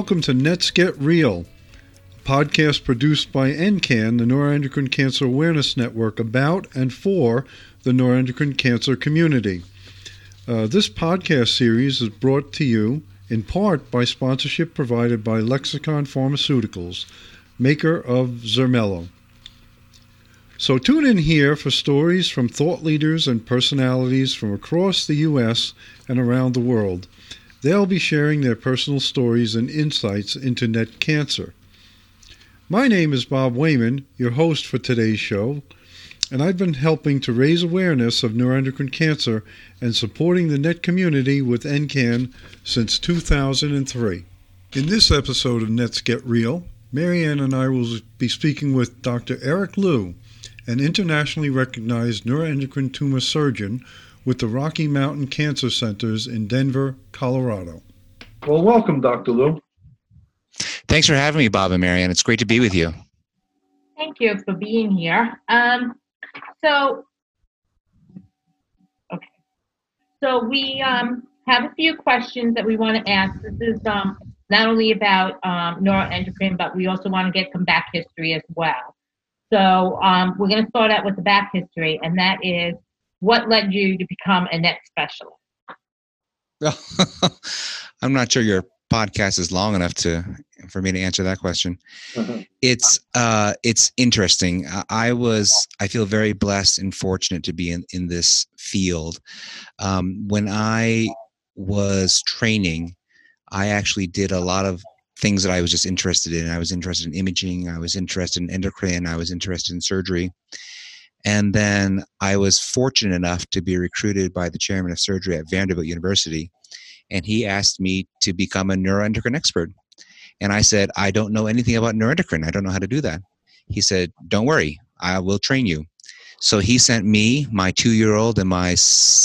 welcome to Nets Get Real, a podcast produced by NCAN, the Neuroendocrine Cancer Awareness Network, about and for the neuroendocrine cancer community. Uh, this podcast series is brought to you in part by sponsorship provided by Lexicon Pharmaceuticals, maker of Xermelo. So tune in here for stories from thought leaders and personalities from across the U.S. and around the world. They'll be sharing their personal stories and insights into net cancer. My name is Bob Wayman, your host for today's show, and I've been helping to raise awareness of neuroendocrine cancer and supporting the NET community with NCAN since 2003. In this episode of Nets Get Real, Marianne and I will be speaking with Dr. Eric Liu, an internationally recognized neuroendocrine tumor surgeon with the Rocky Mountain Cancer Centers in Denver, Colorado. Well, welcome, Dr. Liu. Thanks for having me, Bob and Marianne. It's great to be with you. Thank you for being here. Um, so, okay. So we um, have a few questions that we want to ask. This is um, not only about um, neuroendocrine, but we also want to get some back history as well. So um, we're going to start out with the back history, and that is what led you to become a net specialist? I'm not sure your podcast is long enough to for me to answer that question. Uh-huh. It's uh, it's interesting. I was I feel very blessed and fortunate to be in in this field. Um, when I was training, I actually did a lot of things that I was just interested in. I was interested in imaging. I was interested in endocrine. I was interested in surgery. And then I was fortunate enough to be recruited by the chairman of surgery at Vanderbilt University. And he asked me to become a neuroendocrine expert. And I said, I don't know anything about neuroendocrine. I don't know how to do that. He said, Don't worry, I will train you. So he sent me, my two year old, and my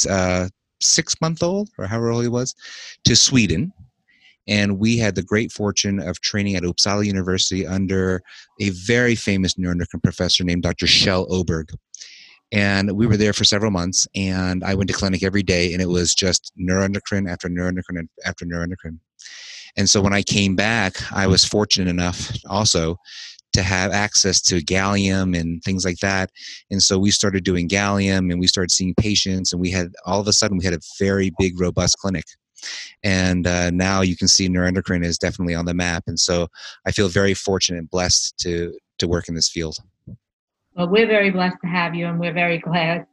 uh, six month old, or however old he was, to Sweden. And we had the great fortune of training at Uppsala University under a very famous neuroendocrine professor named Dr. Kjell Öberg and we were there for several months and i went to clinic every day and it was just neuroendocrine after neuroendocrine after neuroendocrine. And so when i came back i was fortunate enough also to have access to gallium and things like that. And so we started doing gallium and we started seeing patients and we had all of a sudden we had a very big robust clinic. And uh, now you can see neuroendocrine is definitely on the map and so i feel very fortunate and blessed to to work in this field well, we're very blessed to have you, and we're very glad.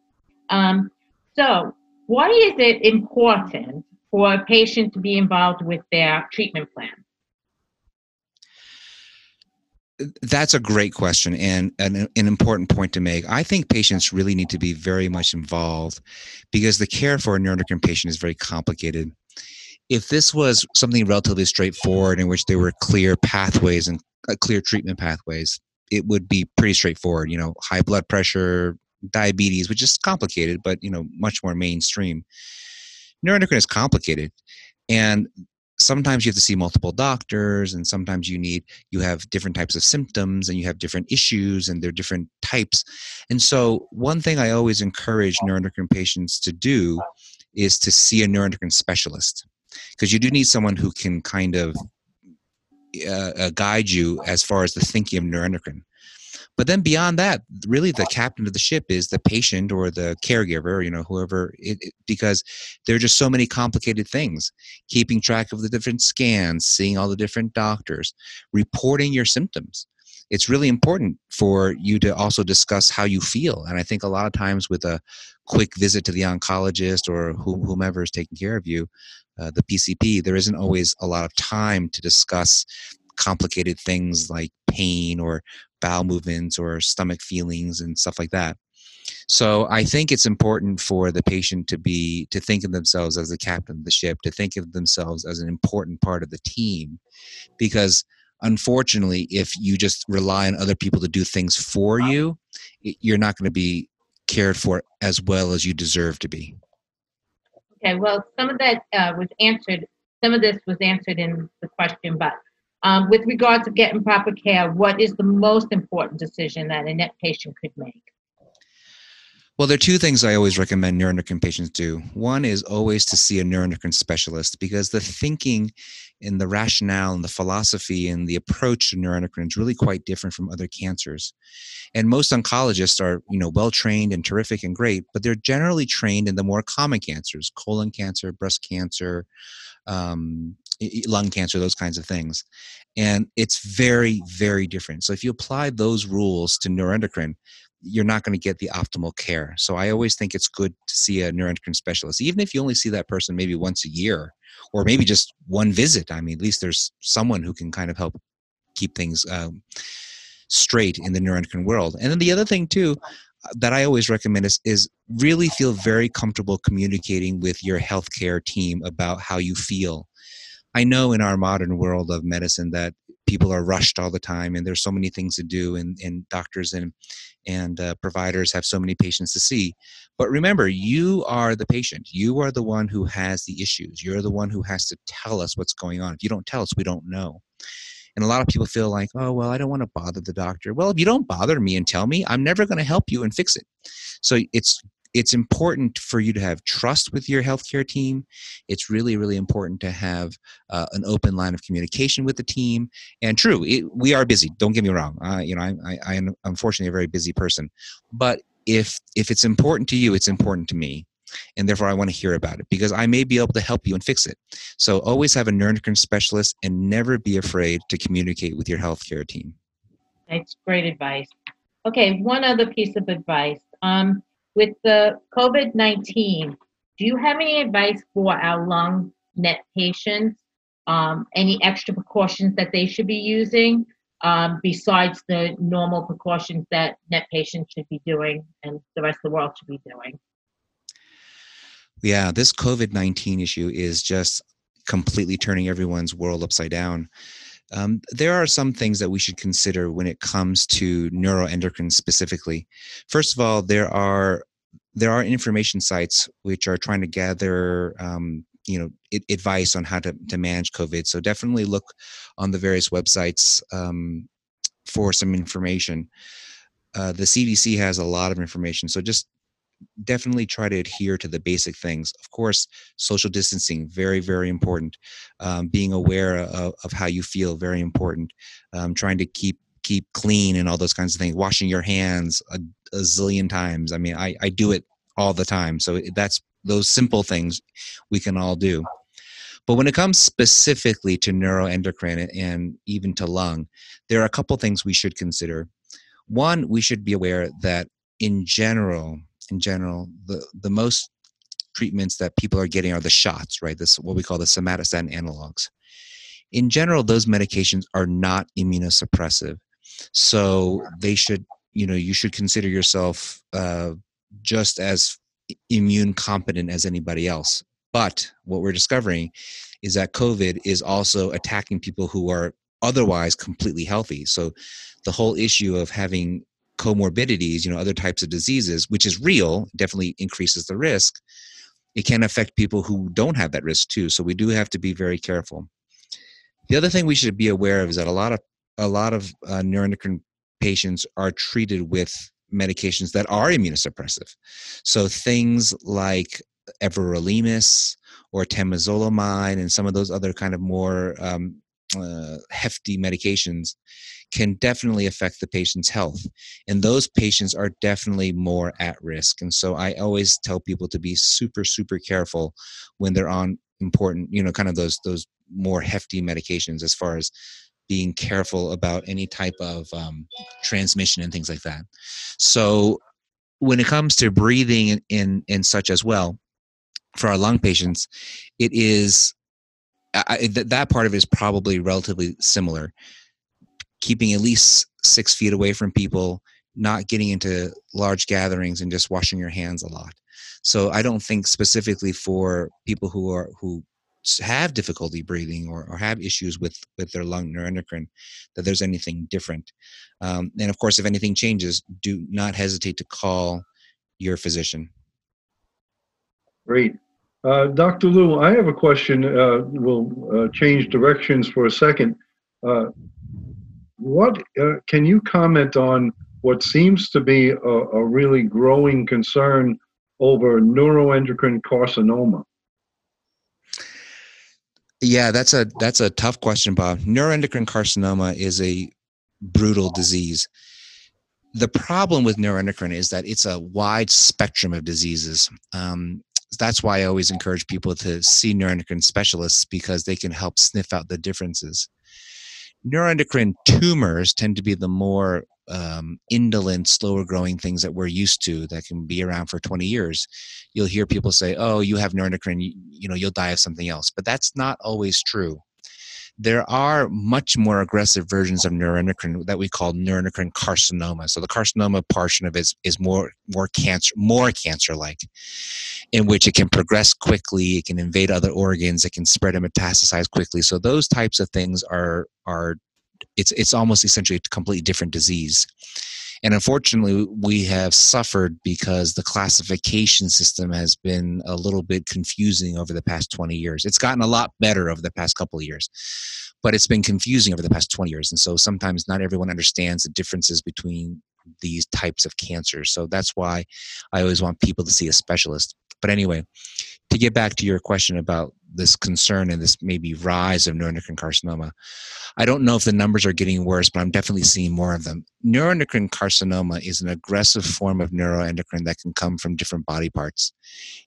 Um, so, why is it important for a patient to be involved with their treatment plan? That's a great question and an, an, important point to make. I think patients really need to be very much involved because the care for a neuroendocrine patient is very complicated. If this was something relatively straightforward in which there were clear pathways and uh, clear treatment pathways, it would be pretty straightforward. You know, high blood pressure, diabetes, which is complicated, but you know, much more mainstream. Neuroendocrine is complicated, and sometimes you have to see multiple doctors and sometimes you need you have different types of symptoms and you have different issues and they're different types and so one thing i always encourage neuroendocrine patients to do is to see a neuroendocrine specialist because you do need someone who can kind of uh, uh, guide you as far as the thinking of neuroendocrine. But then beyond that, really the captain of the ship is the patient or the caregiver, you know, whoever, it, it, because there are just so many complicated things. Keeping track of the different scans, seeing all the different doctors, reporting your symptoms. It's really important for you to also discuss how you feel. And I think a lot of times with a quick visit to the oncologist or whomever is taking care of you, uh, the PCP, there isn't always a lot of time to discuss complicated things like pain or bowel movements or stomach feelings and stuff like that. So I think it's important for the patient to be to think of themselves as the captain of the ship, to think of themselves as an important part of the team, because unfortunately, if you just rely on other people to do things for you, you're not going to be cared for as well as you deserve to be. Okay, well, some of that uh, was answered. Some of this was answered in the question, but um, with regards to getting proper care, what is the most important decision that a net patient could make? Well, there are two things I always recommend neuroendocrine patients do. One is always to see a neuroendocrine specialist because the thinking and the rationale and the philosophy and the approach to neuroendocrine is really quite different from other cancers. And most oncologists are, you know, well trained and terrific and great, but they're generally trained in the more common cancers, colon cancer, breast cancer, um, lung cancer, those kinds of things. And it's very, very different. So if you apply those rules to neuroendocrine, you're not going to get the optimal care. So I always think it's good to see a neuroendocrine specialist, even if you only see that person maybe once a year or maybe just one visit. I mean, at least there's someone who can kind of help keep things um, straight in the neuroendocrine world. And then the other thing too uh, that I always recommend is is really feel very comfortable communicating with your healthcare team about how you feel. I know in our modern world of medicine that people are rushed all the time and there's so many things to do and, and doctors and and uh, providers have so many patients to see. But remember you are the patient. You are the one who has the issues. You're the one who has to tell us what's going on. If you don't tell us we don't know. And a lot of people feel like oh well i don't want to bother the doctor. Well if you don't bother me and tell me i'm never going to help you and fix it. So it's it's important for you to have trust with your healthcare team. It's really, really important to have uh, an open line of communication with the team. And true, it, we are busy. Don't get me wrong. Uh, you know, I, I, I am unfortunately a very busy person. But if if it's important to you, it's important to me and therefore I want to hear about it because I may be able to help you and fix it. So always have a neuroendocrine specialist and never be afraid to communicate with your healthcare team. That's great advice. Okay, one other piece of advice. Um, with the COVID 19, do you have any advice for our lung net patients? Um, any extra precautions that they should be using um, besides the normal precautions that net patients should be doing and the rest of the world should be doing? Yeah, this COVID 19 issue is just completely turning everyone's world upside down. Um, there are some things that we should consider when it comes to neuroendocrine specifically. First of all, there are there are information sites which are trying to gather um, you know advice on how to, to manage covid. So definitely look on the various websites um, for some information. Uh, the cdc has a lot of information. So just definitely try to adhere to the basic things. Of course, social distancing, very, very important. Um, being aware of, of, how you feel, very important. Um, trying to keep keep clean and all those kinds of things. Washing your hands a, a zillion times. I mean, I, I do it all the time. So that's those simple things we can all do. But when it comes specifically to neuroendocrine and even to lung, there are a couple things we should consider. One, we should be aware that in general, in general, the, the most treatments that people are getting are the shots, right? This what we call the somatostatin analogs. In general, those medications are not immunosuppressive, so they should, you know, you should consider yourself uh, just as immune competent as anybody else. But what we're discovering is that COVID is also attacking people who are otherwise completely healthy. So the whole issue of having comorbidities, you know, other types of diseases, which is real, definitely increases the risk. It can affect people who don't have that risk too. So we do have to be very careful. The other thing we should be aware of is that a lot of a lot of uh, neuroendocrine patients are treated with medications that are immunosuppressive. So things like everolimus or temozolomide and some of those other kind of more um, uh, hefty medications can definitely affect the patient's health. And those patients are definitely more at risk. And so I always tell people to be super, super careful when they're on important, you know, kind of those those more hefty medications as far as being careful about any type of um, transmission and things like that. So when it comes to breathing in, in, in such as well, for our lung patients, it is I, that part of it is probably relatively similar. Keeping at least six feet away from people, not getting into large gatherings, and just washing your hands a lot. So I don't think specifically for people who are who have difficulty breathing or, or have issues with with their lung neuroendocrine that there's anything different. Um, and of course if anything changes do not hesitate to call your physician. Great. Uh, dr liu i have a question uh, we'll uh, change directions for a second. Uh, what uh, can you comment on what seems to be a, a really growing concern over neuroendocrine carcinoma Yeah, that's a that's a tough question, Bob. Neuroendocrine carcinoma is a brutal disease. The problem with neuroendocrine is that it's a wide spectrum of diseases. Um, that's why I always encourage people to see neuroendocrine specialists because they can help sniff out the differences. Neuroendocrine tumors tend to be the more um, indolent, slower growing things that we're used to that can be around for 20 years. You'll hear people say, "Oh, you have neuroendocrine, you, you know, you'll die of something else," but that's not always true there are much more aggressive versions of neuroendocrine that we call neuroendocrine carcinoma. So the carcinoma portion of it is, is more more cancer more cancer like, in which it can progress quickly, it can invade other organs, it can spread and metastasize quickly. So those types of things are are it's it's almost essentially a completely different disease. And unfortunately, we have suffered because the classification system has been a little bit confusing over the past 20 years. It's gotten a lot better over the past couple of years, but it's been confusing over the past 20 years. And so sometimes not everyone understands the differences between these types of cancers. So that's why I always want people to see a specialist. But anyway, to get back to your question about this concern and this maybe rise of neuroendocrine carcinoma. I don't know if the numbers are getting worse, but I'm definitely seeing more of them. Neuroendocrine carcinoma is an aggressive form of neuroendocrine that can come from different body parts.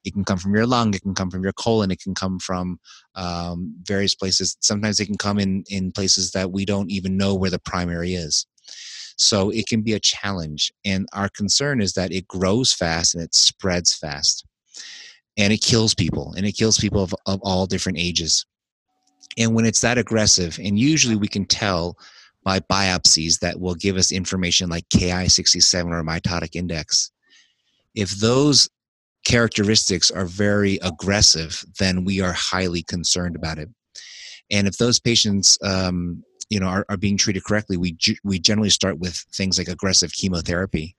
It can come from your lung, it can come from your colon, it can come from um, various places. Sometimes it can come in, in places that we don't even know where the primary is. So it can be a challenge. And our concern is that it grows fast and it spreads fast. And it kills people and it kills people of, of all different ages. And when it's that aggressive and usually we can tell by biopsies that will give us information like ki67 or mitotic index. If those characteristics are very aggressive then we are highly concerned about it. And if those patients um, you know are, are being treated correctly we we generally start with things like aggressive chemotherapy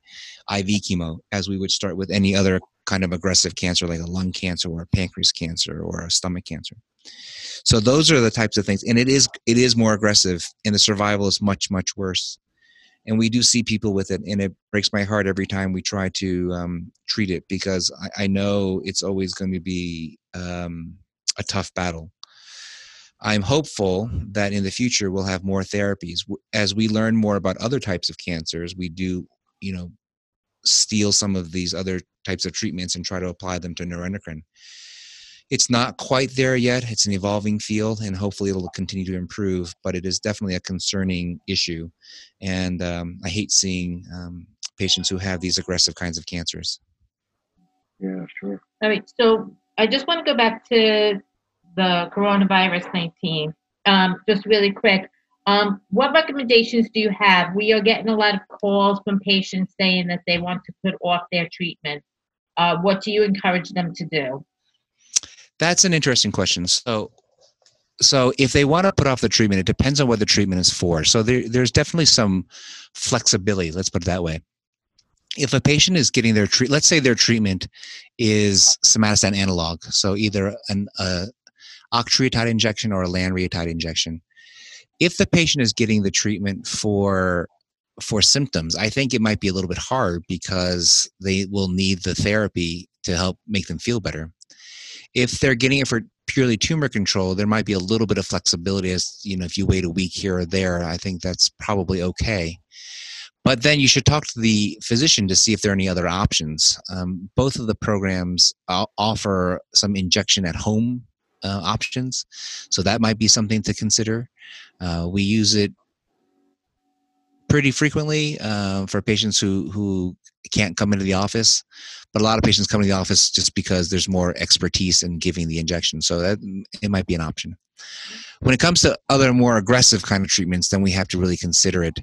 iv chemo as we would start with any other kind of aggressive cancer like a lung cancer or a pancreas cancer or a stomach cancer. So those are the types of things and it is it is more aggressive and the survival is much much worse. And we do see people with it and it breaks my heart every time we try to um, treat it because I, I, know it's always going to be um, a tough battle i'm hopeful that in the future we'll have more therapies as we learn more about other types of cancers we do you know steal some of these other types of treatments and try to apply them to neuroendocrine. It's not quite there yet. It's an evolving field, and hopefully it'll continue to improve. But it is definitely a concerning issue, and um, I hate seeing um, patients who have these aggressive kinds of cancers. Yeah, sure. All right. So I just want to go back to the coronavirus 19. Um, just really quick. Um, what recommendations do you have? We are getting a lot of calls from patients saying that they want to put off their treatment. Uh, what do you encourage them to do? That's an interesting question. So, so if they want to put off the treatment, it depends on what the treatment is for. So there, there's definitely some flexibility. Let's put it that way. If a patient is getting their treat, let's say their treatment is somatostatin analog, so either an uh, octreotide injection or a lanreotide injection. If the patient is getting the treatment for for symptoms i think it might be a little bit hard because they will need the therapy to help make them feel better. If they're getting it for purely tumor control there might be a little bit of flexibility as you know if you wait a week here or there i think that's probably okay. But then you should talk to the physician to see if there are any other options. Um, both of the programs offer some injection at home uh, options so that might be something to consider uh, we use it pretty frequently uh, for patients who, who can't come into the office, but a lot of patients come to the office just because there's more expertise in giving the injection. So that it might be an option. When it comes to other more aggressive kind of treatments, then we have to really consider it.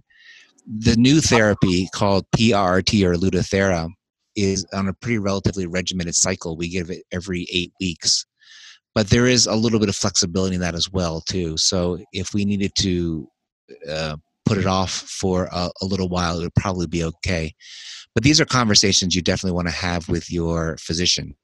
The new therapy called PRRT or Lutathera is on a pretty relatively regimented cycle. We give it every eight weeks but there is a little bit of flexibility in that as well too. So if we needed to uh, put it off for a, a, little while it would probably be okay. But these are conversations you definitely want to have with your physician.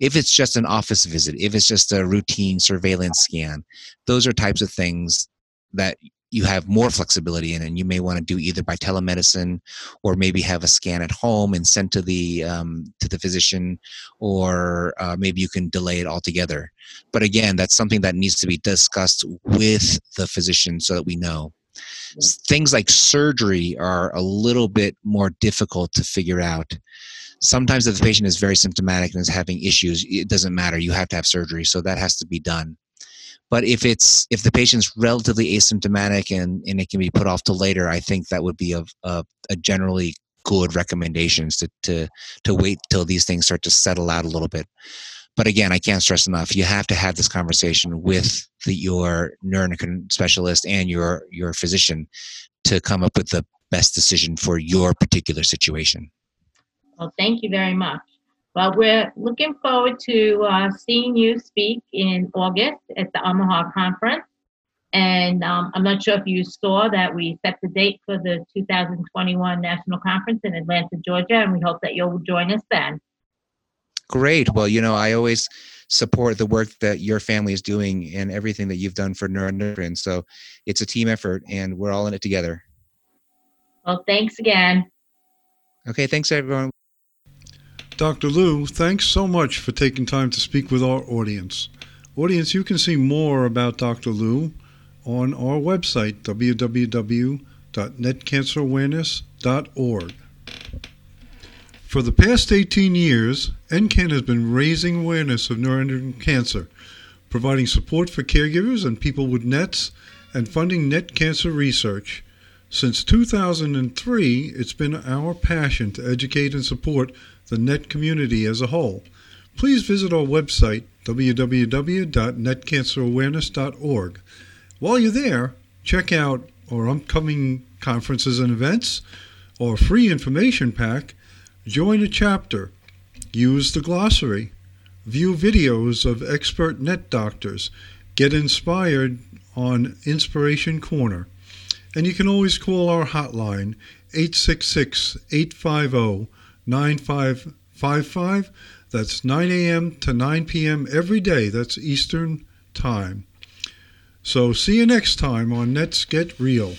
If it's just an office visit if it's just a routine surveillance scan those are types of things that you have more flexibility in and you may want to do either by telemedicine or maybe have a scan at home and sent to the um, to the physician or uh, maybe you can delay it altogether. But again that's something that needs to be discussed with the physician so that we know. Things like surgery are a little bit more difficult to figure out. Sometimes if the patient is very symptomatic and is having issues it doesn't matter you have to have surgery so that has to be done but if it's if the patient's relatively asymptomatic and, and it can be put off to later, I think that would be a, a, a generally good recommendations to, to to wait till these things start to settle out a little bit. But again, I can't stress enough. You have to have this conversation with the, your neuroendocrine specialist and your your physician to come up with the best decision for your particular situation. Well, thank you very much. Well, we're looking forward to uh, seeing you speak in August at the Omaha conference. And um, I'm not sure if you saw that we set the date for the 2021 National Conference in Atlanta, Georgia, and we hope that you'll join us then. Great. Well, you know, I always support the work that your family is doing and everything that you've done for neuroendocrine. So it's a team effort, and we're all in it together. Well, thanks again. Okay, thanks, everyone. Dr. Liu, thanks so much for taking time to speak with our audience. Audience, you can see more about Dr. Liu on our website, www.netcancerawareness.org. For the past 18 years, NCAN has been raising awareness of neuroendocrine cancer, providing support for caregivers and people with NETs, and funding NET cancer research. Since 2003, it's been our passion to educate and support the NET community as a whole. Please visit our website, www.netcancerawareness.org. While you're there, check out our upcoming conferences and events, our free information pack, join a chapter, use the glossary, view videos of expert net doctors, get inspired on Inspiration Corner. And you can always call our hotline, 866 850 9555. That's 9 a.m. to 9 p.m. every day. That's Eastern Time. So see you next time on Nets Get Real.